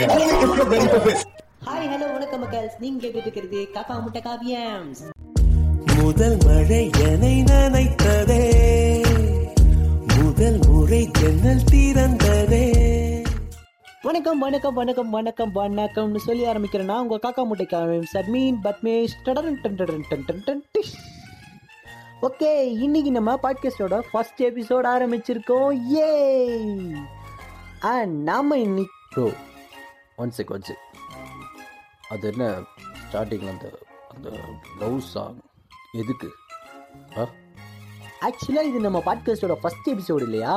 Hi hello வணக்கம் மக்கள்ஸ் நீங்க கேட்டுட்டு இருக்கிறது காக்கா முட்டை காவியம்ஸ் முதல் மழை என்னை நனைத்ததே. முதல் முறை ஜன்னல் திறந்ததே. வணக்கம் வணக்கம் வணக்கம் வணக்கம் வணக்கம்னு சொல்லி ஆரம்பிக்கிறேன் நான் உங்க காக்கா முட்டை காவியம்ஸ் அட்மீன் பத்மேஷ் டன் டடன் டன் டன் டன் டிஷ். ஓகே இன்னைக்கு நம்ம பாட்காஸ்டோட ஃபர்ஸ்ட் எபிசோட் ஆரம்பிச்சிருக்கோம். ஏ அண்ட் நாம இன்னைக்கு ஒன் செக் வச்சு அது என்ன ஸ்டார்டிங்கில் அந்த அந்த லவ் சாங் எதுக்கு? ஆ? ஆக்சுவலாக இது நம்ம பாட்காஸ்டோட ஃபஸ்ட் எபிசோடு இல்லையா?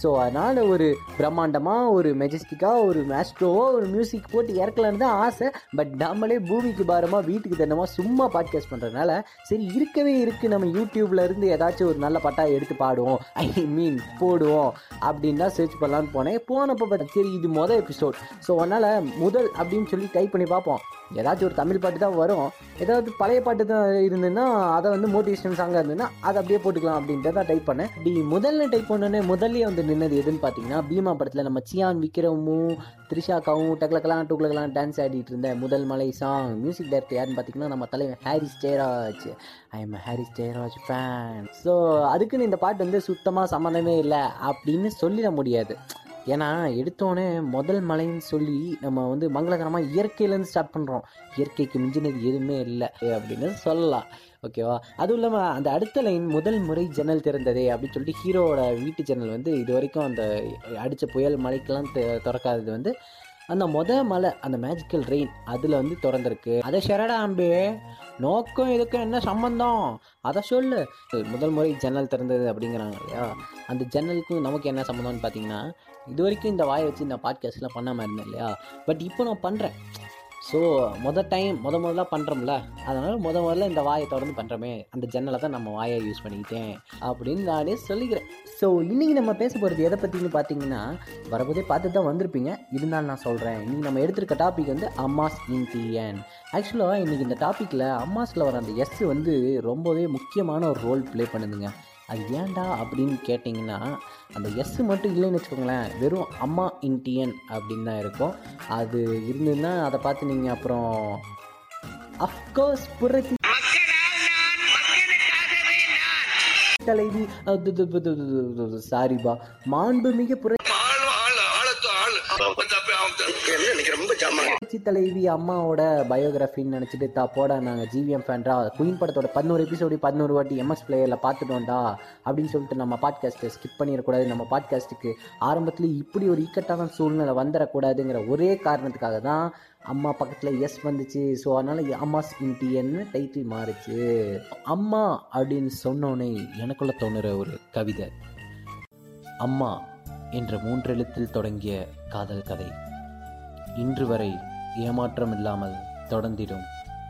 ஸோ அதனால் ஒரு பிரம்மாண்டமாக ஒரு மெஜஸ்டிக்காக ஒரு மேஸ்ட்ரோவோ ஒரு மியூசிக் போட்டு இறக்கலான்னு தான் ஆசை. பட் நம்மளே பூமிக்கு பாரமாக வீட்டுக்கு தண்டமாக சும்மா பாட்காஸ்ட் பண்ணுறதுனால சரி இருக்கவே இருக்குது நம்ம யூடியூப்ல இருந்து ஏதாச்சும் ஒரு நல்ல பாட்டா எடுத்து பாடுவோம். ஐ மீன் போடுவோம். அப்படின்னு தான் சர்ச் பண்ணலான்னு போனேன். போனப்போ பார்த்தா சரி இது மொதல் எபிசோட் ஸோ அதனால் முதல் அப்படின்னு சொல்லி டைப் பண்ணி பார்ப்போம். ஏதாச்சும் ஒரு தமிழ் பாட்டு தான் வரும். ஏதாவது பழைய பாட்டு தான் இருந்ததுன்னா அதை வந்து மோட்டிவேஷன் சாங்காக இருந்ததுன்னா அதை அப்படியே போட்டுக்கலாம். அப்படின்றத டைப் பண்ணேன். டி முதல்ல டைப் பண்ணோன்னே முதல்ல வந்து நின்னது எதுன்னு பார்த்தீங்கன்னா பீமா படத்தில் நம்ம சியான் விக்ரமும் த்ரிஷாக்காவும் டக்லக்கெல்லாம் டூக்லக்கெல்லாம் டான்ஸ் ஆடிட்டு இருந்த முதல் மலை சாங் மியூசிக் டைரக்டர் யாருன்னு பார்த்தீங்கன்னா நம்ம தலைவர் Harris Jayaraj. I am Harris Jayaraj fan so அதுக்குன்னு இந்த பாட்டு வந்து சுத்தமாக சம்மந்தமே இல்லை அப்படின்னு சொல்லிட முடியாது. ஏன்னா எடுத்தோடனே முதல் மலைன்னு சொல்லி நம்ம வந்து மங்களகரமாக இயற்கையிலேருந்து ஸ்டார்ட் பண்ணுறோம் இயற்கைக்கு மிஞ்சினது எதுவுமே இல்லை அப்படின்னு சொல்லலாம். ஓகேவா அதுவும் இல்லாமல் அந்த அடுத்த லைன் முதல் முறை ஜன்னல் திறந்ததே அப்படின்னு சொல்லிட்டு ஹீரோவோட வீட்டு ஜன்னல் வந்து இது வரைக்கும் அந்த அடித்த புயல் மலைக்கெல்லாம் திறக்காதது வந்து அந்த மொதல் மலை அந்த மேஜிக்கல் ரெயின் அதில் வந்து திறந்திருக்கு. அதை ஷெரடா அம்பே நோக்கம் இதுக்கும் என்ன சம்பந்தம்? அதை சொல்லு. முதல் முறை ஜன்னல் திறந்தது அப்படிங்கிறாங்க இல்லையா? அந்த ஜன்னலுக்கும் நமக்கு என்ன சம்மந்தம்னு பார்த்தீங்கன்னா இது வரைக்கும் இந்த வாயை வச்சு இந்த பாட்காஸ்ட்லாம் பண்ணாமல் இருந்தேன் இல்லையா? பட் இப்போ நான் பண்ணுறேன் ஸோ மொதல் டைம் முத முதல்ல பண்ணுறோம்ல அதனால் முத முதல்ல இந்த வாயை தொடர்ந்து பண்ணுறோமே அந்த ஜன்னலை தான் நம்ம வாயை யூஸ் பண்ணிக்கிட்டேன். அப்படின்னு நானே சொல்லிக்கிறேன். ஸோ இன்றைக்கி நம்ம பேச போகிறது எதை பற்றின்னு பார்த்தீங்கன்னா வரப்போதே பார்த்து தான் வந்திருப்பீங்க. இருந்தாலும் நான் சொல்கிறேன் இன்றைக்கி நம்ம எடுத்திருக்க டாபிக் வந்து அம்மாஸ் இன்டியன் ஆக்சுவலாக இன்றைக்கி இந்த டாப்பிக்கில் அம்மாஸில் வர அந்த எஸ் வந்து ரொம்பவே முக்கியமான ஒரு ரோல் ப்ளே பண்ணுதுங்க. அது ஏன்டா அப்படின்னு கேட்டிங்கன்னா அந்த எஸ் மட்டும் இல்லைன்னு வச்சுக்கோங்களேன் வெறும் அம்மா இன்டியன் அப்படின்னு தான் இருக்கும். அது இருந்ததுன்னா அதை பார்த்து நீங்கள் அப்புறம் அஃப்கோர்ஸ் புரட்சி தலைவி சாரிபா. மாண்புமிகு புரட்சி புரட்சி தலைவி அம்மாவோட பயோகிராஃபின்னு நினச்சிட்டு தா போட நாங்கள் ஜிவிஎம் ஃபேன்டா குயின் படத்தோட பதினோரு எபிசோடு பதினோரு வாட்டி எம்எஸ் பிளேயரில் பார்த்துட்டோம்டா அப்படின்னு சொல்லிட்டு நம்ம பாட்காஸ்ட்டை ஸ்கிப் பண்ணிடக்கூடாது. நம்ம பாட்காஸ்ட்டுக்கு ஆரம்பத்தில் இப்படி ஒரு இக்கட்டான சூழ்நிலை வந்துடக்கூடாதுங்கிற ஒரே காரணத்துக்காக தான் அம்மா பக்கத்தில் எஸ் வந்துச்சு. ஸோ அதனால் அம்மாஸ் இன்டியன்னு டைட்டில் மாறுச்சு. அம்மா அப்படின்னு சொன்னோன்னே எனக்குள்ள தோணுற ஒரு கவிதை. அம்மா என்ற மூன்றெழுத்தில் தொடங்கிய காதல் கதை. இன்று வரை ஏமாற்றம் இல்லாமல் தொடர்ந்திடும்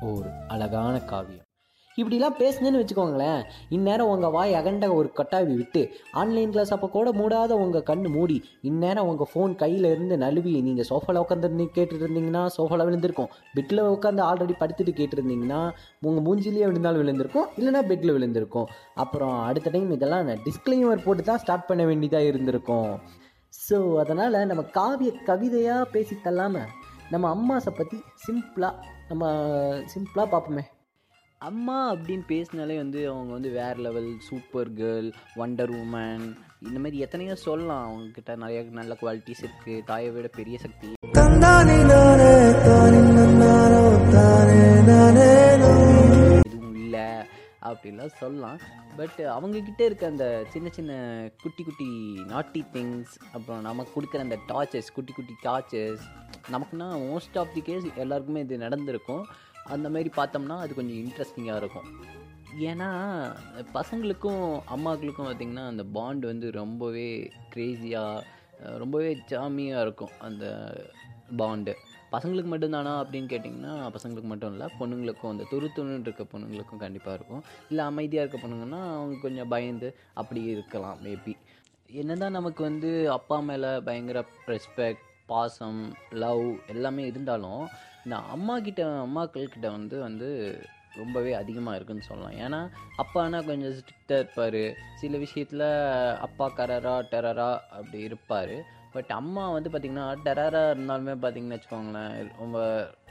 ஓர் அழகான காவியம். இப்படிலாம் பேசுனேன்னு வச்சுக்கோங்களேன். இந்நேரம் உங்கள் வாய் அகண்ட ஒரு கொட்டாவி விட்டு ஆன்லைன் கிளாஸ் அப்போ கூட மூடாத உங்கள் கண் மூடி இந்நேரம் உங்கள் ஃபோன் கையில் இருந்து நழுவி நீங்கள் சோஃபாவில் உட்காந்துருந்து கேட்டுட்டு இருந்தீங்கன்னா சோஃபாவில் விழுந்திருக்கும். பெட்டில் உட்காந்து ஆல்ரெடி படுத்துட்டு கேட்டுருந்தீங்கன்னா உங்கள் மூஞ்சிலேயே விழுந்தாலும் விழுந்திருக்கும் இல்லைன்னா பெட்டில் விழுந்திருக்கும். அப்புறம் அடுத்த டைம் இதெல்லாம் நான் டிஸ்க்ளைமர் போட்டு தான் ஸ்டார்ட் பண்ண வேண்டியதாக இருந்திருக்கும். ஸோ அதனால் நம்ம காவிய கவிதையாக பேசி தள்ளாமல் நம்ம அம்மாஸை பற்றி சிம்பிளாக நம்ம சிம்பிளாக பார்ப்போமே அம்மா அப்படின்னு பேசினாலே வந்து அவங்க வந்து வேறு level super girl wonder woman இந்த மாதிரி எத்தனையோ சொல்லலாம். அவங்கக்கிட்ட நிறைய நல்ல குவாலிட்டிஸ் இருக்குது தாயை விட பெரிய சக்தி. அப்படின்லாம் சொல்லலாம். பட் அவங்கக்கிட்ட இருக்க அந்த சின்ன சின்ன குட்டி குட்டி நாட்டி திங்ஸ் அப்புறம் நமக்கு கொடுக்குற அந்த டார்ச்சஸ் குட்டி குட்டி டார்ச்சஸ் நமக்குன்னா மோஸ்ட் ஆஃப் தி கேஸ் எல்லாருக்குமே இது நடந்திருக்கும். அந்த மாதிரி பார்த்தோம்னா அது கொஞ்சம் இன்ட்ரெஸ்டிங்காக இருக்கும். ஏன்னா பசங்களுக்கும் அம்மாக்களுக்கும் பார்த்திங்கன்னா அந்த பாண்ட் வந்து ரொம்பவே க்ரேஸியாக ரொம்பவே ஜாமியாக இருக்கும் அந்த பாண்டு பசங்களுக்கு மட்டும்தானா அப்படின்னு கேட்டிங்கன்னா பசங்களுக்கு மட்டும் இல்லை பொண்ணுங்களுக்கும் அந்த துரு துணுன்னு இருக்க பொண்ணுங்களுக்கும் கண்டிப்பாக இருக்கும். இல்லை அமைதியாக இருக்க பொண்ணுங்கன்னா அவங்க கொஞ்சம் பயந்து அப்படி இருக்கலாம் மேபி என்னதான் நமக்கு வந்து அப்பா மேலே பயங்கர ரெஸ்பெக்ட் பாசம் லவ் எல்லாமே இருந்தாலும் இந்த அம்மா கிட்ட அம்மாக்கள் கிட்ட வந்து வந்து ரொம்பவே அதிகமாக இருக்குன்னு சொல்லலாம். ஏன்னா அப்பானா கொஞ்சம் ஸ்ட்ரிக்டாக இருப்பார். சில விஷயத்தில் அப்பா கரரா டெரரா அப்படி இருப்பார். பட் அம்மா வந்து பார்த்திங்கன்னா டெரராக இருந்தாலுமே பார்த்தீங்கன்னு வச்சுக்கோங்களேன் ரொம்ப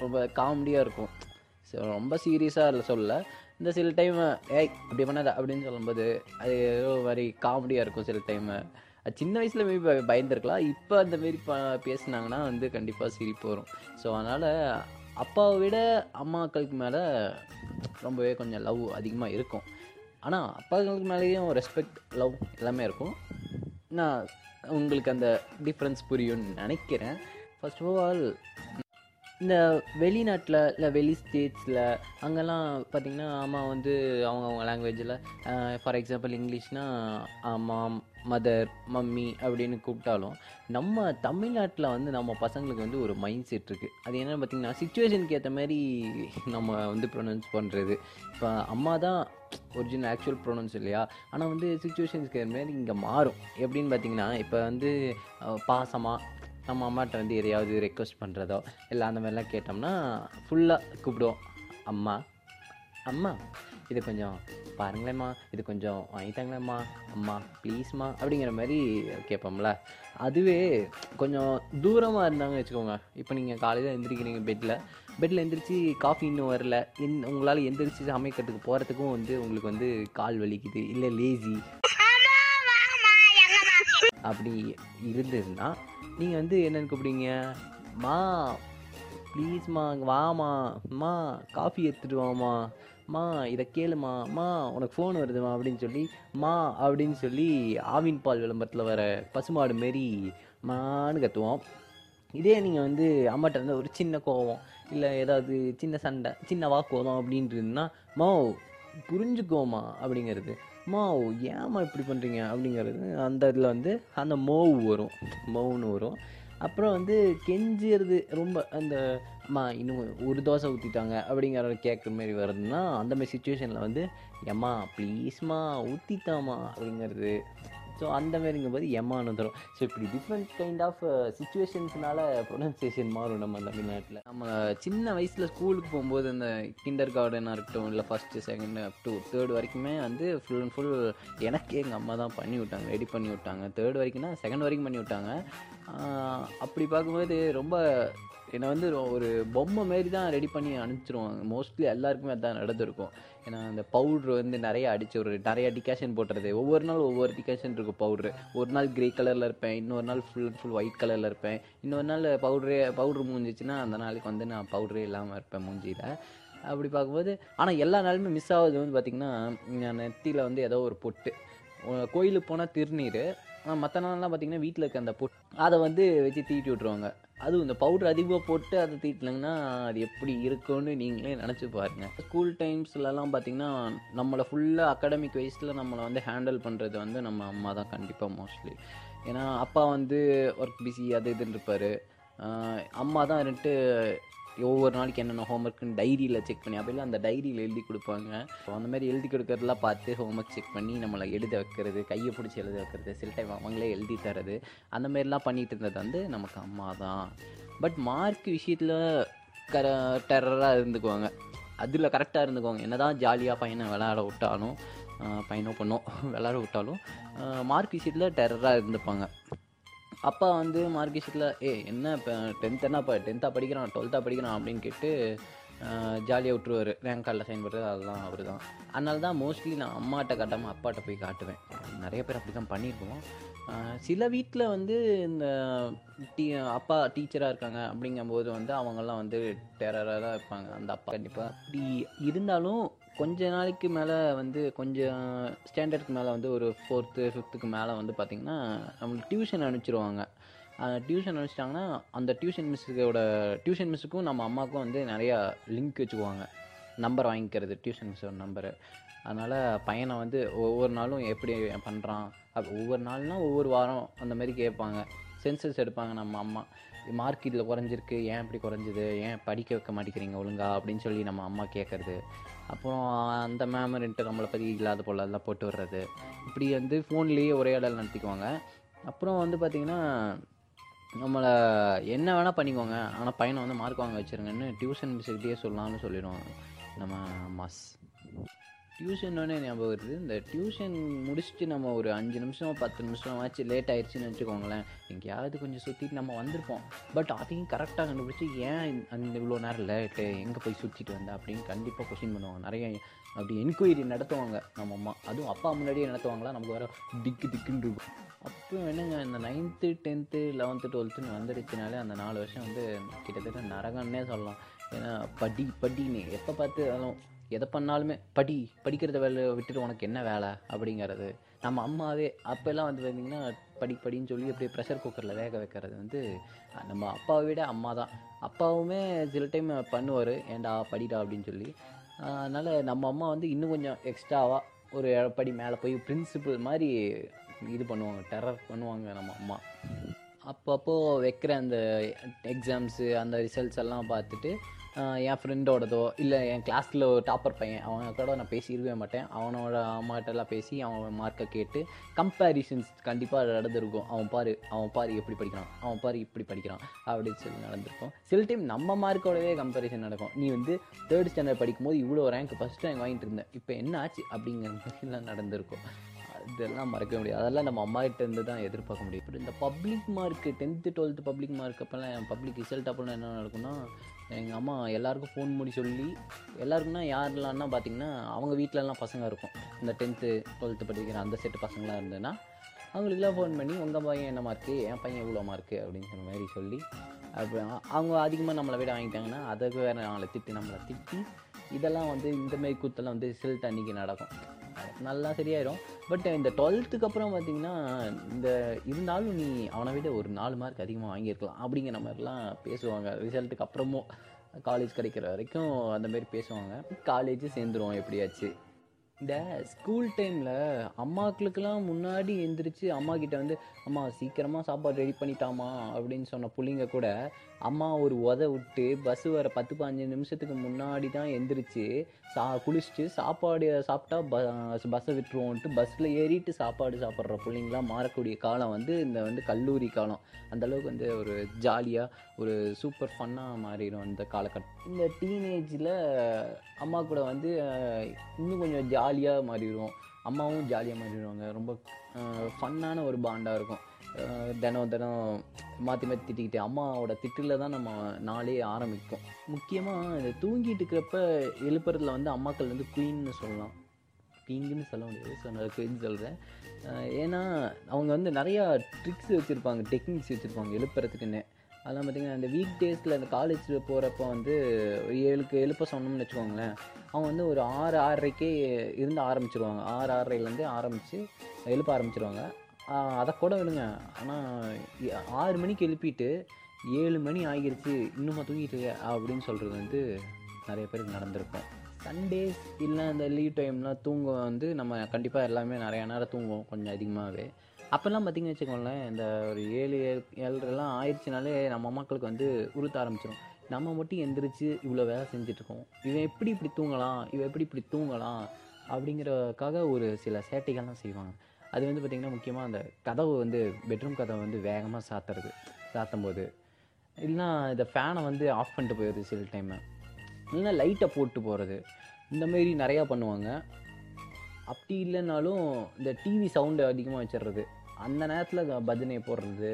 ரொம்ப காமெடியாக இருக்கும். ஸோ ரொம்ப சீரியஸாக இல்லை சொல்ல. இந்த சில டைம் ஏய் அப்படி பண்ணாத அப்படின்னு சொல்லும்போது அது ஏதோ மாதிரி காமெடியாக இருக்கும் சில டைமு அது சின்ன வயசில் மேபி பயந்துருக்கலாம். இப்போ அந்த மாரி ப பேசுனாங்கன்னா வந்து கண்டிப்பாக சிரிப்பு வரும். ஸோ அதனால் அப்பாவை விட அம்மாக்களுக்கு மேலே ரொம்பவே கொஞ்சம் லவ் அதிகமாக இருக்கும். ஆனால் அப்பாக்களுக்கு மேலேயும் ரெஸ்பெக்ட் லவ் எல்லாமே இருக்கும். நான் உங்களுக்கு அந்த டிஃப்ரென்ஸ் புரியும்னு நினைக்கிறேன். ஃபர்ஸ்ட் ஆஃப் ஆல் இந்த வெளிநாட்டில் இல்லை வெளி ஸ்டேட்ஸில் அங்கெல்லாம் பார்த்திங்கன்னா அம்மா வந்து அவங்க அவங்க லாங்குவேஜில் ஃபார் எக்ஸாம்பிள் இங்கிலீஷ்னால் மாம் மதர் மம்மி அப்படின்னு கூப்பிட்டாலும் நம்ம தமிழ்நாட்டில் வந்து நம்ம பசங்களுக்கு வந்து ஒரு மைண்ட் செட் இருக்குது அது என்னென்னு பார்த்திங்கன்னா சுச்சுவேஷனுக்கு ஏற்ற மாதிரி நம்ம வந்து ப்ரொனவுன்ஸ் பண்ணுறது இப்போ அம்மா தான் ஒரிஜினல் ஆக்சுவல் ப்ரொனவுன்ஸ் இல்லையா? ஆனால் வந்து சுச்சுவேஷன்ஸ்க்கு ஏற்ற மாதிரி இங்கே மாறும். எப்படின்னு பார்த்தீங்கன்னா இப்போ வந்து பாசமாக நம்ம அம்மாட்ட வந்து எதையாவது ரெக்வஸ்ட் பண்ணுறதோ இல்லை அந்த மாதிரிலாம் கேட்டோம்னா ஃபுல்லாக கூப்பிடுவோம். அம்மா அம்மா இது கொஞ்சம் பாருங்களேம்மா இது கொஞ்சம் வாங்கிட்டாங்களேம்மா அம்மா ப்ளீஸ்மா அப்படிங்கிற மாதிரி கேட்போம்ல. அதுவே கொஞ்சம் தூரமாக இருந்தாங்க வச்சுக்கோங்க. இப்போ நீங்கள் காலையில் எழுந்திரிக்கிறீங்க பெட்டில் பெட்டில் எந்திரிச்சு காஃபி இன்னும் வரல. எந் உங்களால் எந்திரிச்சு சமைக்கிறதுக்கு போகிறதுக்கும் வந்து உங்களுக்கு வந்து கால் வலிக்குது. இல்லை லேசி அப்படி இருந்ததுன்னா நீங்கள் வந்து என்னென்னு கூப்பிடுங்க மா ப்ளீஸ்மா வாமா மா காஃபி எடுத்துட்டு வாமா மா இதை கேளுமா மா உனக்கு ஃபோன் வருதுமா? அப்படின்னு சொல்லி மா அப்படின்னு சொல்லி ஆவின் பால் விளம்பரத்தில் வர பசுமாடு மாரி மான்னு கத்துவோம். இதே நீங்கள் வந்து அம்மாட்ட வந்து ஒரு சின்ன கோவம் இல்லை ஏதாவது சின்ன சண்டை சின்ன வாக்குவாதம் அப்படின்றதுன்னா மாவ் புரிஞ்சுக்கோமா அப்படிங்கிறது. மாவ் ஏம்மா இப்படி பண்ணுறீங்க அப்படிங்கிறது அந்த இதில் வந்து அந்த மோவு வரும் மோவுன்னு வரும். அப்புறம் வந்து கெஞ்சிறது ரொம்ப அந்த அம்மா இன்னும் ஒரு தோசை ஊற்றிட்டாங்க அப்படிங்கிற கேட்குற மாதிரி வருதுன்னா அந்த மாதிரி சுச்சுவேஷனில் வந்து எம்மா ப்ளீஸ்மா ஊற்றித்தாமா அப்படிங்கிறது ஸோ அந்த மாதிரிங்கும் போது எம்மான்னு வந்துடும் ஸோ இப்படி டிஃப்ரெண்ட் கைண்ட் ஆஃப் சுச்சுவேஷன்ஸ்னால ப்ரொனன்சியேஷன் மாறும் நம்ம தமிழ்நாட்டில். நம்ம சின்ன வயசில் ஸ்கூலுக்கு போகும்போது இந்த கிண்டர் கார்டனாக இருக்கட்டும் இல்லை first second up to third வரைக்குமே வந்து ஃபுல் அண்ட் ஃபுல் எனக்கே எங்கள் அம்மா தான் பண்ணி விட்டாங்க ரெடி பண்ணி விட்டாங்க. தேர்ட் வரைக்கும்னா செகண்ட் வரைக்கும் பண்ணி விட்டாங்க. அப்படி பார்க்கும்போது ரொம்ப என்னை வந்து ஒரு பொம்மை மாரி தான் ரெடி பண்ணி அனுப்பிச்சிருவாங்க. மோஸ்ட்லி எல்லாருக்குமே அதுதான் நடந்திருக்கும். ஏன்னா அந்த பவுட்ரு வந்து நிறைய அடிச்சு ஒரு நிறைய டிகாஷன் போட்டுறது. ஒவ்வொரு நாள் ஒவ்வொரு டிகாஷன் இருக்கும் பவுட்ரு ஒரு நாள் கிரே கலரில் இருப்பேன். இன்னொரு நாள் ஃபுல் ஃபுல் ஒயிட் கலரில் இருப்பேன். இன்னொரு நாள் பவுட்ரே பவுட்ரு மூஞ்சிச்சுன்னா அந்த நாளைக்கு வந்து நான் பவுட்ரே இல்லாமல் இருப்பேன் மூஞ்சியில். அப்படி பார்க்கும்போது ஆனால் எல்லா நாளுமே மிஸ் ஆகுது வந்து பார்த்திங்கன்னா நெத்தியில் வந்து ஏதோ ஒரு பொட்டு. கோயிலுக்கு போனால் திருநீர். மற்ற நாள்லாம் பார்த்தீங்கன்னா வீட்டில் இருக்க அந்த பொட்டு அதை வந்து வச்சு தீட்டி விட்ருவாங்க அதுவும் இந்த பவுடர் அதிகமாக போட்டு அதை தீட்டினாங்கன்னா அது எப்படி இருக்கும்னு நீங்களே நினச்சி பாருங்கள் ஸ்கூல் டைம்ஸ்லலாம் பார்த்தீங்கன்னா நம்மளை ஃபுல்லாக அகாடமிக் வைஸில் நம்மளை வந்து ஹேண்டில் பண்ணுறது வந்து நம்ம அம்மா தான் கண்டிப்பாக மோஸ்ட்லி ஏன்னா அப்பா வந்து ஒர்க் பிஸி அது இதுன்னு இருப்பார். அம்மா தான் இருந்துட்டு ஒவ்வொரு நாளைக்கு என்னென்ன ஹோம்ஒர்க்குன்னு டைரியில் செக் பண்ணி அப்போல்லாம் அந்த டைரியில் எழுதி கொடுப்பாங்க. ஸோ அந்த மாதிரி எழுதி கொடுக்கறதெல்லாம் பார்த்து ஹோம்ஒர்க் செக் பண்ணி நம்மளை எழுத வைக்கிறது கையை பிடிச்சி எழுத வைக்கிறது சில டைம் அவங்களே எழுதி தரது அந்த மாதிரிலாம் பண்ணிகிட்டு இருந்தது வந்து நமக்கு அம்மா தான். பட் மார்க் விஷயத்தில் கர டெரராக இருந்துக்குவாங்க. அதில் கரெக்டாக இருந்துக்குவாங்க. என்ன தான் ஜாலியாக பையனை விளையாட விட்டாலும் பையனோ பொண்ணோ விளையாட விட்டாலும் மார்க் விஷயத்தில் டெரராக இருந்துப்பாங்க. அப்பா வந்து மார்க் விஷயத்தில் ஏ என்ன இப்போ டென்த் என்னப்பா டென்த்தாக படிக்கிறான் டுவெல்த்தாக படிக்கிறான் அப்படின்னு கேட்டு ஜாலியாக விட்டுருவார். ரேங்க் கார்டில் சைன் பண்ணுறது அதெல்லாம் அவர் தான் அதனால தான் மோஸ்ட்லி நான் அம்மாட்ட காட்டாமல் அப்பாட்ட போய் காட்டுவேன். நிறைய பேர் அப்படி தான் பண்ணியிருக்கோம் சில வீட்டில் வந்து இந்த டீ அப்பா டீச்சராக இருக்காங்க அப்படிங்கும்போது வந்து அவங்கெல்லாம் வந்து டெரராக தான் இருப்பாங்க. அந்த அப்பா கண்டிப்பாக அப்படி இருந்தாலும் கொஞ்ச நாளைக்கு மேலே வந்து கொஞ்சம் ஸ்டாண்டர்டுக்கு மேலே வந்து ஒரு ஃபோர்த்து ஃபிஃப்த்துக்கு மேலே வந்து பார்த்திங்கன்னா நம்மளுக்கு டியூஷன் அனுப்பிச்சிருவாங்க. டியூஷன் அனுப்பிச்சிட்டாங்கன்னா அந்த டியூஷன் மிஸ்ஸுக்கோட டியூஷன் மிஸ்ஸுக்கும் நம்ம அம்மாவுக்கும் வந்து நிறையா லிங்க் வச்சுக்குவாங்க. நம்பர் வாங்கிக்கிறது டியூஷன் மிஸ்ஸோட நம்பரு அதனால் பையனை வந்து ஒவ்வொரு நாளும் எப்படி பண்ணுறான் அப்படி ஒவ்வொரு நாள்னா ஒவ்வொரு வாரம் அந்த மாதிரி கேட்பாங்க. சென்சஸ் எடுப்பாங்க நம்ம அம்மா. மார்க் இதில் குறைஞ்சிருக்கு. ஏன் இப்படி குறைஞ்சிது? ஏன் படிக்க வைக்க மாட்டேங்கிறீங்க ஒழுங்கா? அப்படின்னு சொல்லி நம்ம அம்மா கேட்குறது. அப்புறம் அந்த மேமரின்ட்டு நம்மளை பற்றி இல்லாத போல எல்லாம் போட்டு வர்றது இப்படி வந்து ஃபோன்லேயே உரையாடல் நடத்திக்குவாங்க. அப்புறம் வந்து பார்த்திங்கன்னா நம்மளை என்ன வேணால் பண்ணிக்கோங்க. ஆனால் பையனை வந்து மார்க் வாங்க வச்சுருங்கன்னு டியூஷன் மிஸ்கிட்டே சொல்லலாம்னு சொல்லிடுவோம் நம்ம மாஸ் டியூஷனோடனே ஞாபகம் வருது. இந்த டியூஷன் முடிச்சுட்டு நம்ம ஒரு அஞ்சு நிமிஷம் பத்து நிமிஷம் ஆச்சு லேட் ஆயிடுச்சுன்னு வச்சுக்கோங்களேன். எங்கேயாவது கொஞ்சம் சுற்றிட்டு நம்ம வந்திருப்போம். பட் அதையும் கரெக்டாக கண்டுபிடிச்சி ஏன் அந்த இவ்வளோ நேரம் லேட்டு எங்கே போய் சுற்றிட்டு வந்தேன் அப்படின்னு கண்டிப்பாக கொஸ்டின் பண்ணுவாங்க. நிறைய அப்படி என்கொயரி நடத்துவாங்க நம்ம அம்மா. அதுவும் அப்பா முன்னாடியே நடத்துவாங்களா? நமக்கு வேறு திக்கு திக்குன்னு இருக்கும். அப்போ என்னங்க இந்த நைன்த்து டென்த்து லெவன்த்து டுவெல்த்துன்னு வந்துடுச்சுனாலே அந்த நாலு வருஷம் வந்து கிட்டத்தட்ட நரகன்னே சொல்லலாம். ஏன்னா படி படின்னு எப்போ பார்த்து அதெல்லாம் எதை பண்ணாலுமே படி படிக்கிறத வேலை விட்டுட்டு உனக்கு என்ன வேலை அப்படிங்கிறது. நம்ம அம்மாவே அப்போல்லாம் வந்து பார்த்திங்கன்னா படி படின்னு சொல்லி அப்படியே ப்ரெஷர் குக்கரில் வேக வைக்கிறது வந்து நம்ம அப்பாவை விட அம்மா தான். அப்பாவுமே சில டைம் பண்ணுவார் ஏன்டா படிடா அப்படின்னு சொல்லி. அதனால் நம்ம அம்மா வந்து இன்னும் கொஞ்சம் எக்ஸ்ட்ராவாக ஒரு படி மேலே போய் பிரின்சிபல் மாதிரி இது பண்ணுவாங்க டெரர் பண்ணுவாங்க நம்ம அம்மா. அப்பப்போ வைக்கிற அந்த எக்ஸாம்ஸு அந்த ரிசல்ட்ஸ் எல்லாம் பார்த்துட்டு என் ஃப்ரெண்டோடதோ இல்லை என் கிளாஸில் ஒரு டாப்பர் பையன் அவன் கூட நான் பேசியிருக்கவே மாட்டேன். அவனோட அம்மாட்டெல்லாம் பேசி அவன் மார்க்கை கேட்டு கம்பேரிசன்ஸ் கண்டிப்பாக நடந்திருக்கும். அவன் பாரு அவன் பாரு எப்படி படிக்கிறான் அவன் பாரு இப்படி படிக்கிறான் அப்படின்னு சொல்லி நடந்திருக்கும். சில டைம் நம்ம மார்க்கோடவே கம்பேரிசன் நடக்கும். நீ வந்து தேர்ட் ஸ்டாண்டர்ட் படிக்கும்போது இவ்வளோ ரேங்க் ஃபஸ்ட் ரேங்க் வாங்கிட்டு இருந்தேன் இப்போ என்ன ஆச்சு அப்படிங்கிற மாதிரிலாம் நடந்திருக்கும். இதெல்லாம் மறக்க முடியாது. அதெல்லாம் நம்ம அம்மா கிட்ட இருந்து தான் எதிர்பார்க்க முடியும். இப்போ இந்த public mark tenth twelfth public mark அப்போல்லாம் பப்ளிக் ரிசல்ட் அப்போல்லாம் என்ன நடக்கும்னா எங்கள் அம்மா எல்லாருக்கும் ஃபோன் பண்ணி சொல்லி எல்லாருக்குன்னா யாரெல்லாம்னா பார்த்தீங்கன்னா அவங்க வீட்டிலலாம் பசங்க இருக்கும். இந்த டென்த்து டுவெல்த்து படிக்கிற அந்த செட்டு பசங்களாம் இருந்ததுன்னா அவங்களுக்குலாம் ஃபோன் பண்ணி உங்கள் பையன் என்ன மார்க்கு என் பையன் இவ்வளோ மார்க்கு அப்படின்னு சொன்ன மாதிரி சொல்லி அப்புறம் அவங்க அதிகமாக நம்மளை விட வாங்கிட்டாங்கன்னா அதுக்கு வேறு அவங்கள திட்டி நம்மளை திட்டி இதெல்லாம் வந்து இந்தமாரி கூத்தெல்லாம் வந்து சில்ட் அன்றைக்கி நடக்கும். நல்லா சரியாயிடும் பட் இந்த டுவெல்த்துக்கு அப்புறம் பார்த்தீங்கன்னா இந்த இருந்தாலும் நீ அவனை விட ஒரு நாலு மார்க் அதிகமாக வாங்கியிருக்கலாம் அப்படிங்கிற மாதிரிலாம் பேசுவாங்க. ரிசல்ட்டுக்கு அப்புறமும் காலேஜ் கிடைக்கிற வரைக்கும் அந்தமாரி பேசுவாங்க. காலேஜ் சேர்ந்துருவோம் எப்படியாச்சு. இந்த ஸ்கூல் டைமில் அம்மாக்களுக்கெல்லாம் முன்னாடி எந்திரிச்சு அம்மா கிட்ட வந்து அம்மா சீக்கிரமாக சாப்பாடு ரெடி பண்ணிட்டாமா அப்படின்னு சொன்ன பிள்ளைங்க கூட அம்மா ஒரு உத விட்டு பஸ் வர பத்து பதினஞ்சு நிமிஷத்துக்கு முன்னாடி தான் எந்திரிச்சு சா குளிச்சுட்டு சாப்பாடு சாப்பிட்டா ப பஸ்ஸை விட்டுருவோன்ட்டு பஸ்ஸில் ஏறிட்டு சாப்பாடு சாப்பிட்ற பிள்ளைங்களாம் மாறக்கூடிய காலம் வந்து இந்த வந்து கல்லூரி காலம். அந்தளவுக்கு வந்து ஒரு ஜாலியாக ஒரு சூப்பர் ஃபன்னாக மாறிடும் இந்த காலகட்டம். இந்த டீனேஜில் அம்மா கூட வந்து இன்னும் கொஞ்சம் ஜாலியாக மாறிடுவோம். அம்மாவும் ஜாலியாக மாறிடுவாங்க. ரொம்ப ஃபன்னான ஒரு பாண்டாக இருக்கும். தினம் தினம் மாற்றி மாற்றி திட்டிக்கிட்டு. அம்மாவோட திட்டில் தான் நம்ம நாளே ஆரம்பிக்கும். முக்கியமாக இந்த தூங்கிட்டு இருக்கிறப்ப எழுப்புறதுல வந்து அம்மாக்கள் வந்து குயின்னு சொல்லலாம். கிங்குன்னு சொல்ல முடியாது. ஸோ நான் குயின்னு சொல்கிறேன் ஏன்னா அவங்க வந்து நிறையா ட்ரிக்ஸ் வச்சுருப்பாங்க டெக்னிக்ஸ் வச்சுருப்பாங்க எழுப்புறதுக்குன்னு. அதெல்லாம் பார்த்திங்கன்னா இந்த வீக் டேஸில் இந்த காலேஜில் போகிறப்ப வந்து ஏழுக்கு எழுப்ப சொன்னோம்னு வச்சுக்கோங்களேன். அவங்க வந்து ஒரு ஆறு ஆறரைக்கே இருந்து ஆரம்பிச்சிருவாங்க. ஆறு ஆறரைலேருந்து ஆரம்பித்து எழுப்ப ஆரம்பிச்சிருவாங்க. அதை கூட விடுங்க. ஆனால் ஆறு மணிக்கு எழுப்பிட்டு ஏழு மணி ஆகிருச்சு இன்னுமா தூங்கிட்டு அப்படின்னு சொல்கிறது வந்து நிறைய பேருக்கு நடந்திருக்கும். சண்டேஸ் இல்லை இந்த லீவ் டைம்லாம் தூங்க வந்து நம்ம கண்டிப்பாக எல்லாமே நிறையா நேரம் தூங்குவோம் கொஞ்சம் அதிகமாகவே அப்போல்லாம் பார்த்தீங்கன்னு வச்சுக்கோங்களேன் இந்த ஒரு ஏழு ஏழு ஏழரெல்லாம் ஆயிடுச்சுனாலே நம்ம மக்களுக்கு வந்து உறுத்த ஆரம்பிச்சிடும் நம்ம மட்டும் எந்திரிச்சு இவ்வளோ வேலை செஞ்சுட்ருக்கோம் இவன் எப்படி இப்படி தூங்கலாம் இவன் எப்படி இப்படி தூங்கலாம் அப்படிங்கிறக்காக ஒரு சில சேட்டைகள்லாம் செய்வாங்க. அது வந்து பார்த்திங்கன்னா முக்கியமாக அந்த கதவு வந்து பெட்ரூம் கதவை வந்து வேகமாக சாத்துறது சாத்தும் போது இல்லைன்னா இந்த ஃபேனை வந்து ஆஃப் பண்ணிட்டு போயிடுது சில டைமு இல்லைன்னா லைட்டை போட்டு போகிறது இந்தமாரி நிறையா பண்ணுவாங்க. அப்படி இல்லைனாலும் இந்த டிவி சவுண்டு அதிகமாக வச்சிடுறது. அந்த நேரத்தில் பஜனை போடுறது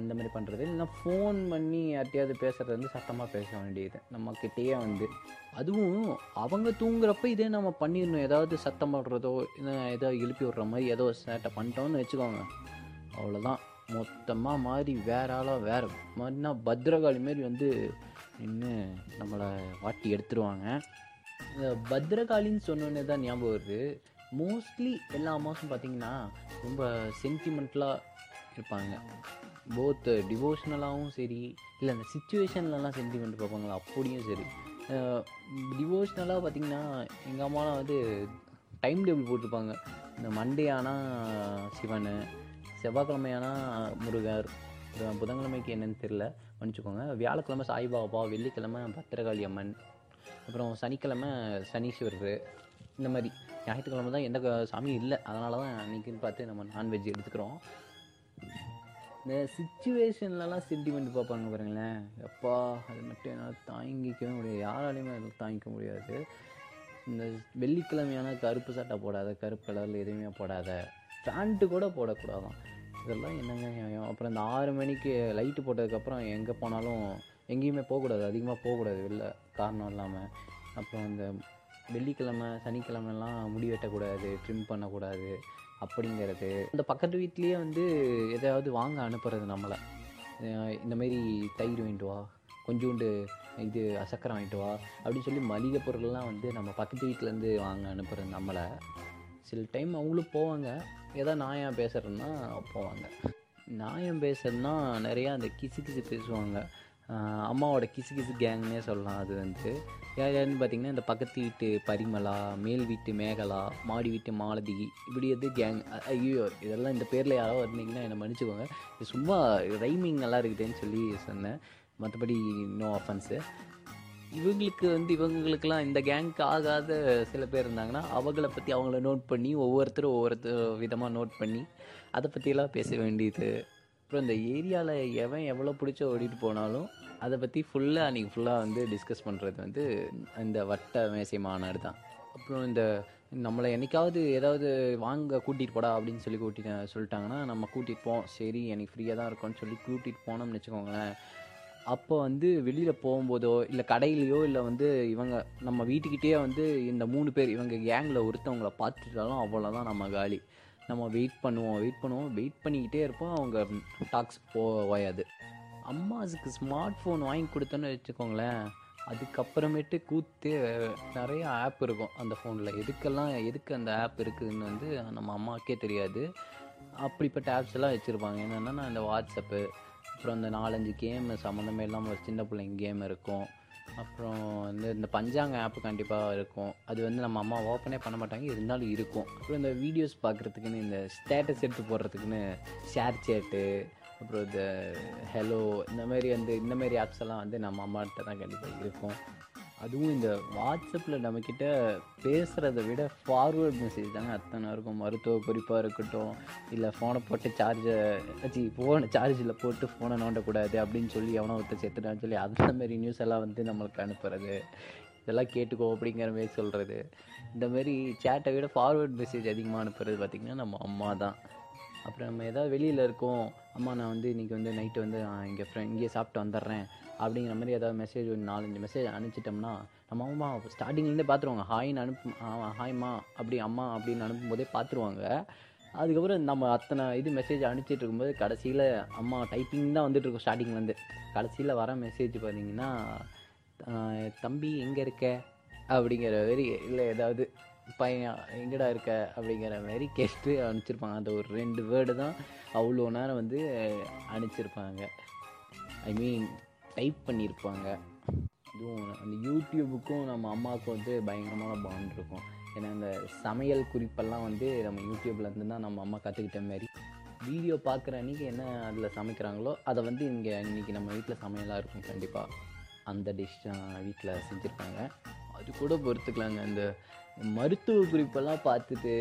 இந்த மாதிரி பண்ணுறது இல்லைன்னா ஃபோன் பண்ணி யார்ட்டையாவது பேசுகிறது வந்து சத்தமாக பேச வேண்டியது. நம்மக்கிட்டேயே வந்து. அதுவும் அவங்க தூங்குறப்ப இதே நம்ம பண்ணிடணும். ஏதாவது சத்தம் போடுறதோ இல்லை ஏதோ எழுப்பி விடுற மாதிரி ஏதோ சேட்டை பண்ணிட்டோம்னு வச்சுக்கோங்க. அவ்வளோதான் மொத்தமாக மாறி வேற ஆளாக வேற மாதிரினா பத்ரகாளி மாரி வந்து நின்று நம்மளை வாட்டி எடுத்துருவாங்க. இந்த பத்ரகாளின்னு சொன்னோன்னே தான் ஞாபகம் வருது. மோஸ்ட்லி எல்லா அம்மாஸும் பார்த்தீங்கன்னா ரொம்ப சென்டிமெண்ட்லாக இருப்பாங்க. போத் டிவோஷ்னலாகவும் சரி இல்லை அந்த சுச்சுவேஷன்லலாம் சென்டிமெண்ட் பார்ப்பாங்களா? அப்படியும் சரி. டிவோஷ்னலாக பார்த்தீங்கன்னா எங்கள் அம்மாலாம் வந்து டைம் டேபிள் போட்டிருப்பாங்க. இந்த மண்டே ஆனால் சிவன் செவ்வாய்க்கிழமை ஆனால் முருகர் அப்புறம் புதன்கிழமைக்கு என்னன்னு தெரில மன்னிச்சுக்கோங்க. வியாழக்கிழமை சாய்பாபா வெள்ளிக்கிழமை பத்திரகாளி அம்மன் அப்புறம் சனிக்கிழமை சனீஸ்வரர் இந்த மாதிரி. ஞாயிற்றுக்கிழமை தான் எந்த சாமி சாமியும் இல்லை. அதனால தான் அன்றைக்கின்னு பார்த்து நம்ம நான்வெஜ் எடுத்துக்கிறோம். இந்த சுச்சுவேஷன்லலாம் சென்டிமெண்ட் பார்ப்பாங்க பாருங்களேன். எப்பா அது மட்டும் என்னால் தாங்கிக்கவே முடியாது. யாராலையுமே அதை தாங்கிக்க முடியாது. இந்த வெள்ளிக்கிழமையான கருப்பு சட்டை போடாத கருப்பு கலரில் எதுவுமே போடாத பேண்ட்டு கூட போடக்கூடாதான். இதெல்லாம் என்னங்க நியாயம்? அப்புறம் இந்த ஆறு மணிக்கு லைட்டு போட்டதுக்கப்புறம் எங்கே போனாலும் எங்கேயுமே போகக்கூடாது. அதிகமாக போகக்கூடாது. வெளில காரணம் இல்லாமல் அப்புறம் இந்த வெள்ளிக்கிழமை சனிக்கிழமெல்லாம் முடி வெட்டக்கூடாது ட்ரிம் பண்ணக்கூடாது அப்படிங்கிறது. இந்த பக்கத்து வீட்லேயே வந்து எதாவது வாங்க அனுப்புறது நம்மளை. இந்தமாரி தயிர் வாங்கிட்டு வா கொஞ்சோண்டு இது சக்கரை வாங்கிட்டு வா அப்படின்னு சொல்லி மளிகை பொருள்லாம் வந்து நம்ம பக்கத்து வீட்டிலேருந்து வாங்க அனுப்புறது நம்மளை. சில டைம் அவங்களும் போவாங்க. ஏதோ நாயம் பேசுகிறேன்னா போவாங்க. நாயம் பேசுறதுனா நிறையா அந்த கிசு கிசு பேசுவாங்க. அம்மாவோட கிசு கிசு கேங்னே சொல்லலாம் அது வந்து யார் யாருன்னு பார்த்தீங்கன்னா இந்த பக்கத்து வீட்டு பரிமளா மேல் வீட்டு மேகலா மாடி வீட்டு மாலதி இப்படி எது கேங் ஐயோ இதெல்லாம் இந்த பேரில் யாரோ வந்தீங்கன்னா என்னை மன்னிச்சுக்கோங்க. இது சும்மா ரைமிங் நல்லா இருக்குதுன்னு சொல்லி சொன்னேன். மற்றபடி நோ அஃபன்ஸு இவங்களுக்கு வந்து இவங்களுக்கெல்லாம் இந்த கேங்க்கு ஆகாத சில பேர் இருந்தாங்கன்னா அவங்கள பற்றி அவங்கள நோட் பண்ணி ஒவ்வொருத்தரும் ஒவ்வொருத்தர் விதமாக நோட் பண்ணி அதை பற்றியெல்லாம் பேச வேண்டியது. அப்புறம் இந்த ஏரியாவில் எவன் எவ்வளோ பிடிச்ச ஓடிட்டு போனாலும் அதை பற்றி ஃபுல்லாக அன்றைக்கி ஃபுல்லாக வந்து டிஸ்கஸ் பண்ணுறது வந்து இந்த வட்ட மேசை மாநாடு தான். அப்புறம் இந்த நம்மளை என்னைக்காவது ஏதாவது வாங்க கூட்டிகிட்டு போடா அப்படின்னு சொல்லி கூட்டிட்டு சொல்லிட்டாங்கன்னா நம்ம கூட்டிகிட்டு போவோம் சரி எனக்கு ஃப்ரீயாக தான் இருக்கும்னு சொல்லி கூட்டிகிட்டு போனோம்னு வச்சுக்கோங்களேன். அப்போ வந்து வெளியில் போகும்போதோ இல்லை கடையிலையோ இல்லை வந்து இவங்க நம்ம வீட்டுக்கிட்டே வந்து இந்த மூணு பேர் இவங்க கேங்கில் ஒருத்தவங்கள பார்த்துட்டாலும் அவ்வளோதான் நம்ம காலி. நம்ம வெயிட் பண்ணுவோம் வெயிட் பண்ணுவோம் வெயிட் பண்ணிக்கிட்டே இருப்போம். அவங்க டாக்ஸ் போயாது அம்மாஸுக்கு ஸ்மார்ட் ஃபோன் வாங்கி கொடுத்தோன்னு வச்சுக்கோங்களேன் அதுக்கப்புறமேட்டு கூத்து நிறைய ஆப் இருக்கும் அந்த ஃபோனில் எதுக்கெல்லாம் எதுக்கு அந்த ஆப் இருக்குதுன்னு வந்து நம்ம அம்மாவுக்கே தெரியாது. அப்படிப்பட்ட ஆப்ஸ் எல்லாம் வச்சுருப்பாங்க. என்னென்னா இந்த வாட்ஸ்அப்பு அப்புறம் இந்த நாலஞ்சு கேமு சம்மந்தமே இல்லாமல் ஒரு சின்ன பிள்ளைங்க கேம் இருக்கும். அப்புறம் வந்து இந்த பஞ்சாங்க ஆப்பு கண்டிப்பாக இருக்கும். அது வந்து நம்ம அம்மா ஓப்பனே பண்ண மாட்டாங்க இருந்தாலும் இருக்கும். அப்புறம் இந்த வீடியோஸ் பார்க்குறதுக்குன்னு இந்த ஸ்டேட்டஸ் எடுத்து போடுறதுக்குன்னு ஷேர் சேட்டு அப்புறம் இந்த ஹலோ இந்த மாதிரி வந்து இந்த மாதிரி ஆப்ஸ் எல்லாம் வந்து நம்ம அம்மாட்ட தான் கண்டிப்பாக இருக்கும். அதுவும் இந்த வாட்ஸ்அப்பில் நம்மக்கிட்ட பேசுகிறத விட ஃபார்வேர்ட் மெசேஜ் தாங்க அத்தனை இருக்கும். மருத்துவ குறிப்பாக இருக்கட்டும் இல்லை ஃபோனை போட்டு சார்ஜை ஆச்சு ஃபோனை சார்ஜில் போட்டு ஃபோனை நோண்டக்கூடாது அப்படின்னு சொல்லி எவனோ ஒருத்தர் செத்துட்டான்னு சொல்லி அந்த மாதிரி நியூஸ் எல்லாம் வந்து நம்மளுக்கு அனுப்புறது. இதெல்லாம் கேட்டுக்கோ அப்படிங்கிற மாதிரி சொல்கிறது இந்தமாரி சேட்டை விட ஃபார்வேர்ட் மெசேஜ் அதிகமாக அனுப்புறது பார்த்திங்கன்னா நம்ம அம்மா தான். அப்புறம் நம்ம ஏதாவது வெளியில் இருக்கோம் அம்மா நான் வந்து இன்றைக்கி வந்து நைட்டு வந்து நான் இங்கே ஃப்ரெண்ட் இங்கேயே சாப்பிட்டு வந்துடுறேன். அப்படிங்கிற மாதிரி ஏதாவது மெசேஜ் ஒரு நாலஞ்சு மெசேஜ் அனுப்பிச்சிட்டோம்னா நம்ம அம்மா ஸ்டார்டிங்லேருந்தே பார்த்துருவாங்க ஹாய்னு அனுப்பு ஹாய்மா அப்படி அம்மா அப்படின்னு அனுப்பும்போதே பார்த்துருவாங்க அதுக்கப்புறம் நம்ம அத்தனை இது மெசேஜ் அனுப்பிச்சிட்டு இருக்கும்போது கடைசியில் அம்மா டைப்பிங் தான் வந்துட்டு இருக்கும் ஸ்டார்டிங்லேருந்து கடைசியில் வர மெசேஜ் பார்த்தீங்கன்னா தம்பி எங்கே இருக்க? அப்படிங்கிற மாதிரி இல்லை ஏதாவது பையன் எங்கடா இருக்க? அப்படிங்கிற மாதிரி கேட்டு அனுப்பிச்சிருப்பாங்க. அந்த ஒரு ரெண்டு வேர்டு தான் அவ்வளோ நேரம் வந்து அனுப்பிச்சிருப்பாங்க. ஐ மீன் டைப் பண்ணியிருப்பாங்க. அதுவும் அந்த யூடியூபுக்கும் நம்ம அம்மாவுக்கும் வந்து பயங்கரமான பாண்ட் இருக்கும். ஏன்னா இந்த சமையல் குறிப்பெல்லாம் வந்து நம்ம யூடியூப்லேருந்து தான் நம்ம அம்மா கற்றுக்கிட்ட மாதிரி வீடியோ பார்க்குற அன்றைக்கி என்ன அதில் சமைக்கிறாங்களோ அதை வந்து இங்கே இன்றைக்கி நம்ம வீட்டில் சமையலாக இருக்கும் கண்டிப்பாக அந்த டிஷ் தான் வீட்டில் செஞ்சுருப்பாங்க அது கூட பொறுத்துக்கலாங்க. இந்த மருத்துவ குறிப்பெல்லாம் பார்த்துட்டு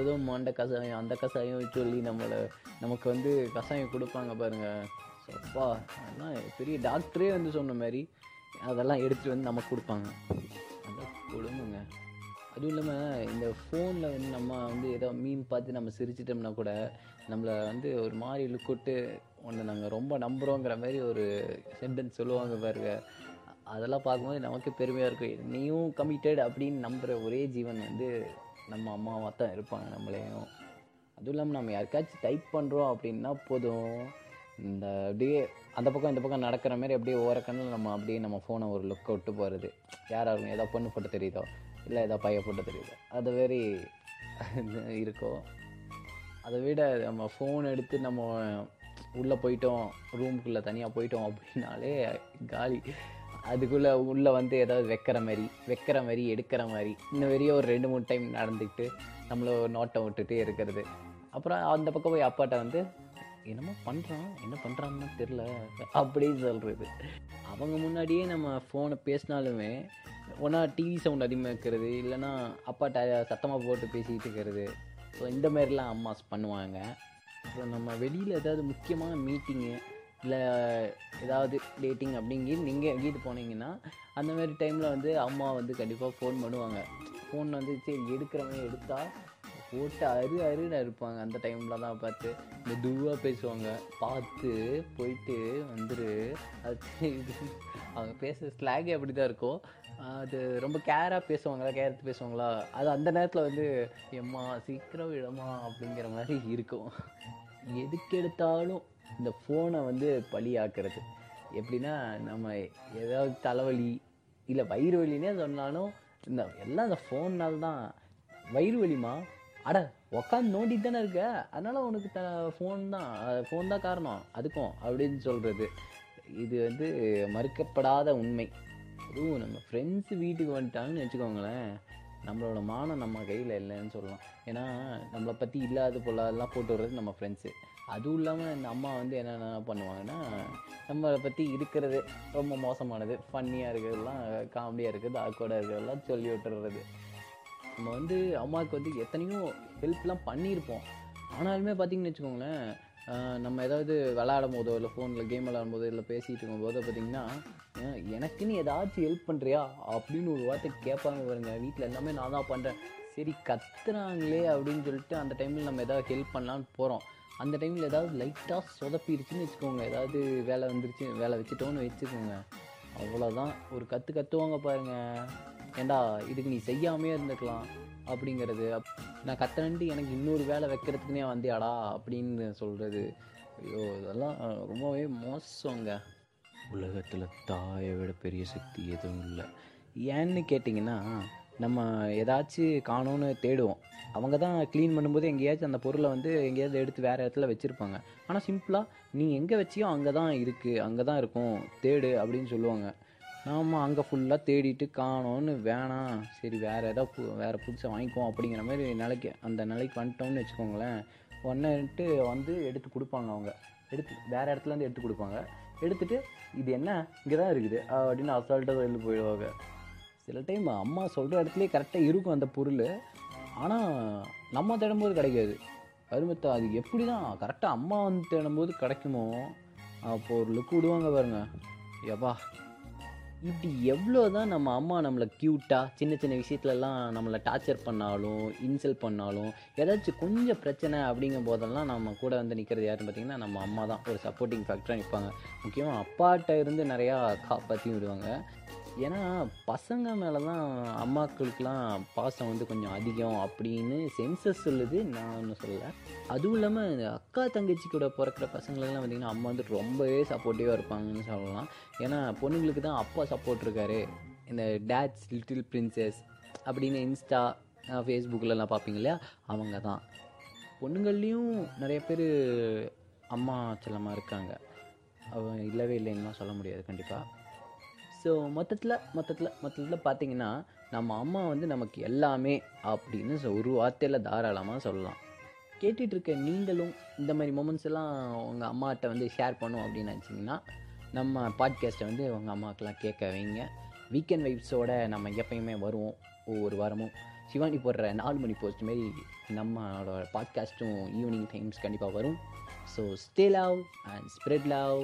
ஏதோ மண்டை கசாயம் அந்த கசாயம் சொல்லி நம்மளை நமக்கு வந்து கசாயம் கொடுப்பாங்க பாருங்கள் அப்பா அதெல்லாம் பெரிய டாக்டரே வந்து சொன்ன மாதிரி அதெல்லாம் எடுத்துகிட்டு வந்து நமக்கு கொடுப்பாங்க. அதான் கொடுங்க அதுவும் இல்லாமல் இந்த ஃபோனில் வந்து நம்ம வந்து ஏதோ மீன் பார்த்து நம்ம சிரிச்சிட்டோம்னா கூட நம்மளை வந்து ஒரு மாதிரி லுக்கிட்டு ஒன்று நாங்கள் ரொம்ப நம்புகிறோங்கிற மாதிரி ஒரு சென்டென்ஸ் சொல்லுவாங்க பாருங்க. அதெல்லாம் பார்க்கும்போது நமக்கு பெருமையாக இருக்கும். நீயும் கமிட்டட் அப்படின்னு நம்புகிற ஒரே ஜீவன் வந்து நம்ம அம்மாவாக தான் இருப்பாங்க நம்மளையும். அதுவும் இல்லாமல் நம்ம யாருக்காச்சும் டைப் பண்ணுறோம் அப்படின்னா போதும். இந்த அப்படியே அந்த பக்கம் இந்த பக்கம் நடக்கிற மாதிரி அப்படியே ஓரக்கண்ணில் நம்ம அப்படியே நம்ம ஃபோனை ஒரு லுக் விட்டு போகிறது யாராக ஏதோ பொண்ணு போட்டு தெரியுதோ இல்லை ஏதோ பையன் போட்டு தெரியுதோ அது மாரி இருக்கும். அதை விட நம்ம ஃபோன் எடுத்து நம்ம உள்ளே போயிட்டோம் ரூமுக்குள்ளே தனியாக போயிட்டோம் அப்படின்னாலே காலி. அதுக்குள்ளே உள்ளே வந்து ஏதாவது வைக்கிற மாதிரி வைக்கிற மாதிரி எடுக்கிற மாதிரி இந்த மாதிரியே ஒரு ரெண்டு மூணு டைம் நடந்துக்கிட்டு நம்மள ஒரு நோட்டம் விட்டுகிட்டே இருக்கிறது. அப்புறம் அந்த பக்கம் போய் அப்பாட்ட வந்து என்னமோ பண்ணுறான் என்ன பண்ணுறான்னு தெரில அப்படின்னு சொல்கிறது அவங்க முன்னாடியே நம்ம ஃபோனை பேசினாலுமே ஒன்றா டிவி சவுண்ட் அதிகமாக இருக்கிறது இல்லைன்னா அப்பாட்ட சத்தமாக போட்டு பேசிக்கிட்டு இருக்கிறது. ஸோ இந்த மாதிரிலாம் அம்மாஸ் பண்ணுவாங்க. அப்புறம் நம்ம வெளியில் ஏதாவது முக்கியமான மீட்டிங்கு இல்லை ஏதாவது டேட்டிங் அப்படிங்கி நீங்கள் எங்கேயும் போனீங்கன்னா அந்த மாதிரி டைமில் வந்து அம்மா வந்து கண்டிப்பாக ஃபோன் பண்ணுவாங்க. ஃபோன் வந்து சரி எடுக்கிறவங்க எடுத்தால் போட்டு அரு அருன்னு இருப்பாங்க அந்த டைமில் தான் பார்த்து இந்த துவாக பேசுவாங்க. பார்த்து போயிட்டு வந்துரு. அது அவங்க பேசுகிற ஸ்லாகே அப்படி தான் இருக்கும். அது ரொம்ப கேராக பேசுவாங்களா? கேர் எடுத்து பேசுவாங்களா? அது அந்த நேரத்தில் வந்து எம்மா சீக்கிரம் விடமா அப்படிங்கிற மாதிரி இருக்கும். எதுக்கு எடுத்தாலும் இந்த ஃபோனை வந்து பலியாக்குறது எப்படின்னா நம்ம ஏதாவது தலைவலி இல்லை வயிறு வலினே சொன்னாலும் இந்த எல்லாம் இந்த ஃபோன்னால் தான் வயிறு வலிமா அட உக்காந்து நோண்டிட்டு தானே இருக்க? அதனால் உனக்கு த ஃபோன் தான் ஃபோன் தான் காரணம். அதுக்கும் அப்படின்னு சொல்கிறது இது வந்து மறுக்கப்படாத உண்மை. அதுவும் நம்ம ஃப்ரெண்ட்ஸு வீட்டுக்கு வந்துட்டாங்கன்னு வச்சுக்கோங்களேன். நம்மளோட மானம் நம்ம கையில் இல்லைன்னு சொல்லலாம். ஏன்னா நம்மளை பற்றி இல்லாத பொல்லாதெல்லாம் போட்டு வர்றது நம்ம ஃப்ரெண்ட்ஸு அதுவும் இல்லாமல் இந்த அம்மா வந்து என்னென்ன பண்ணுவாங்கன்னா நம்மளை பற்றி இருக்கிறது ரொம்ப மோசமானது. ஃபன்னியாக இருக்கிறதெல்லாம் காமெடியாக இருக்கிறது ஆக்கோடாக இருக்கிறதெல்லாம் சொல்லி விட்டுறது. நம்ம வந்து அம்மாவுக்கு வந்து எத்தனையோ ஹெல்ப்லாம் பண்ணியிருப்போம். ஆனாலுமே பார்த்தீங்கன்னு வச்சுக்கோங்களேன் நம்ம ஏதாவது விளாடும் போதோ இல்லை ஃபோனில் கேம் விளாடும் போதோ இல்லை பேசிகிட்டு இருக்கும்போதோ பார்த்தீங்கன்னா எனக்குன்னு ஏதாச்சும் ஹெல்ப் பண்ணுறியா அப்படின்னு ஒரு வார்த்தை கேட்பாங்க பாருங்க. வீட்டில் எல்லாமே நான் தான் பண்ணுறேன் சரி கத்துறாங்களே அப்படின்னு சொல்லிட்டு அந்த டைமில் நம்ம ஏதாவது ஹெல்ப் பண்ணலான்னு போகிறோம் அந்த டைமில் ஏதாவது லைட்டாக சொதப்பிடுச்சுன்னு வச்சுக்கோங்க. ஏதாவது வேலை வந்துருச்சு வேலை வச்சுட்டோன்னு வச்சுக்கோங்க. அவ்வளோதான் ஒரு கற்று கத்துவாங்க பாருங்க. ஏண்டா இதுக்கு நீ செய்யாமே இருந்துக்கலாம் அப்படிங்கிறது. அப்- நான் கத்துறேன்ட்டு எனக்கு இன்னொரு வேலை வைக்கிறதுக்குனே வந்தியாடா அப்படின்னு சொல்கிறது ஐயோ இதெல்லாம் ரொம்பவே மோசங்க. உலகத்தில் தாயை விட பெரிய சக்தி எதுவும் இல்லை. ஏன்னு கேட்டிங்கன்னா நம்ம ஏதாச்சும் காணோன்னு தேடுவோம். அவங்க தான் க்ளீன் பண்ணும்போது எங்கேயாச்சும் அந்த பொருளை வந்து எங்கேயாவது எடுத்து வேறு இடத்துல வச்சுருப்பாங்க. ஆனால் சிம்பிளாக நீ எங்கே வச்சியோ அங்கே தான் இருக்குது அங்கே தான் இருக்கும் தேடு அப்படின்னு சொல்லுவாங்க. நாம் அங்கே ஃபுல்லாக தேடிட்டு காணோன்னு வேணாம் சரி வேறு ஏதாவது பு வேறு புதுசாக வாங்கிக்குவோம் அப்படிங்கிற மாதிரி நிலைக்கு அந்த நிலைக்கு வந்துட்டோம்னு வச்சுக்கோங்களேன். ஒன்றுட்டு வந்து எடுத்து கொடுப்பாங்க அவங்க. எடுத்து வேறு இடத்துலேருந்து எடுத்து கொடுப்பாங்க. எடுத்துகிட்டு இது என்ன? இங்கே தான் இருக்குது அப்படின்னு அசால்ட்டாக சொல்லி போயிடுவாங்க. சில டைம் அம்மா சொல்கிற இடத்துலேயே கரெக்டாக இருக்கும் அந்த பொருள். ஆனால் நம்ம தேடும்போது கிடைக்காது. அருமத்தா அது எப்படி தான் கரெக்டாக அம்மா வந்து தேடும்போது கிடைக்குமோ? அப்போ ஒரு லுக் விடுவாங்க பாருங்க. எப்பா இப்படி எவ்வளோ தான் நம்ம அம்மா நம்மளை க்யூட்டாக சின்ன சின்ன விஷயத்துலலாம் நம்மளை டார்ச்சர் பண்ணாலும் இன்சல்ட் பண்ணாலும் ஏதாச்சும் கொஞ்சம் பிரச்சனை அப்படிங்கும் போதெல்லாம் நம்ம கூட வந்து நிற்கிறது யாருன்னு பார்த்திங்கன்னா நம்ம அம்மா தான் ஒரு சப்போர்ட்டிங் ஃபேக்டராக நிற்பாங்க முக்கியமாக அப்பாட்ட இருந்து நிறையா காப்பாற்றியும் விடுவாங்க. ஏன்னா பசங்க மேலே தான் அம்மாக்களுக்கெலாம் பாசம் வந்து கொஞ்சம் அதிகம் அப்படின்னு சென்சஸ் சொல்லுது. நான் ஒன்றும் சொல்லலை. அதுவும் இல்லாமல் இந்த அக்கா தங்கச்சி கூட பிறக்கிற பசங்களெல்லாம் பார்த்திங்கன்னா அம்மா வந்து ரொம்பவே சப்போர்ட்டிவாக இருப்பாங்கன்னு சொல்லலாம். ஏன்னா பொண்ணுங்களுக்கு தான் அப்பா சப்போர்ட் இருக்காரு. இந்த டேட்ஸ் லிட்டில் பிரின்சஸ் அப்படின்னு இன்ஸ்டா ஃபேஸ்புக்கிலலாம் பார்ப்பீங்க இல்லையா? அவங்க தான் பொண்ணுங்கள்லேயும் நிறைய பேர் அம்மா செல்லமாக இருக்காங்க. அவங்க இல்லவே இல்லைன்னுலாம் சொல்ல முடியாது கண்டிப்பாக ஸோ மொத்தத்தில் மொத்தத்தில் மொத்தத்தில் பார்த்தீங்கன்னா நம்ம அம்மா வந்து நமக்கு எல்லாமே அப்படின்னு சொ- ஒரு வார்த்தையில் தாராளமாக சொல்லலாம். கேட்டுட்டு இருக்க நீங்களும் இந்த மாதிரி மூமெண்ட்ஸ் எல்லாம் உங்கள் அம்மாட்ட வந்து ஷேர் பண்ணும் அப்படின்னு நினச்சிங்கன்னா நம்ம பாட்காஸ்ட்டை வந்து உங்கள் அம்மாக்கெல்லாம் கேட்க வைங்க. வீக்கெண்ட் வைப்ஸோட நம்ம எப்பயுமே வருவோம் ஒவ்வொரு வாரமும். சிவானி போடுற நாலு மணி போஸ்ட் மாரி நம்மளோட பாட்காஸ்ட்டும் ஈவினிங் டைம்ஸ் கண்டிப்பாக வரும். So stay love and spread love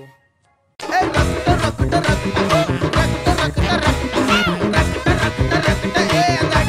Hey,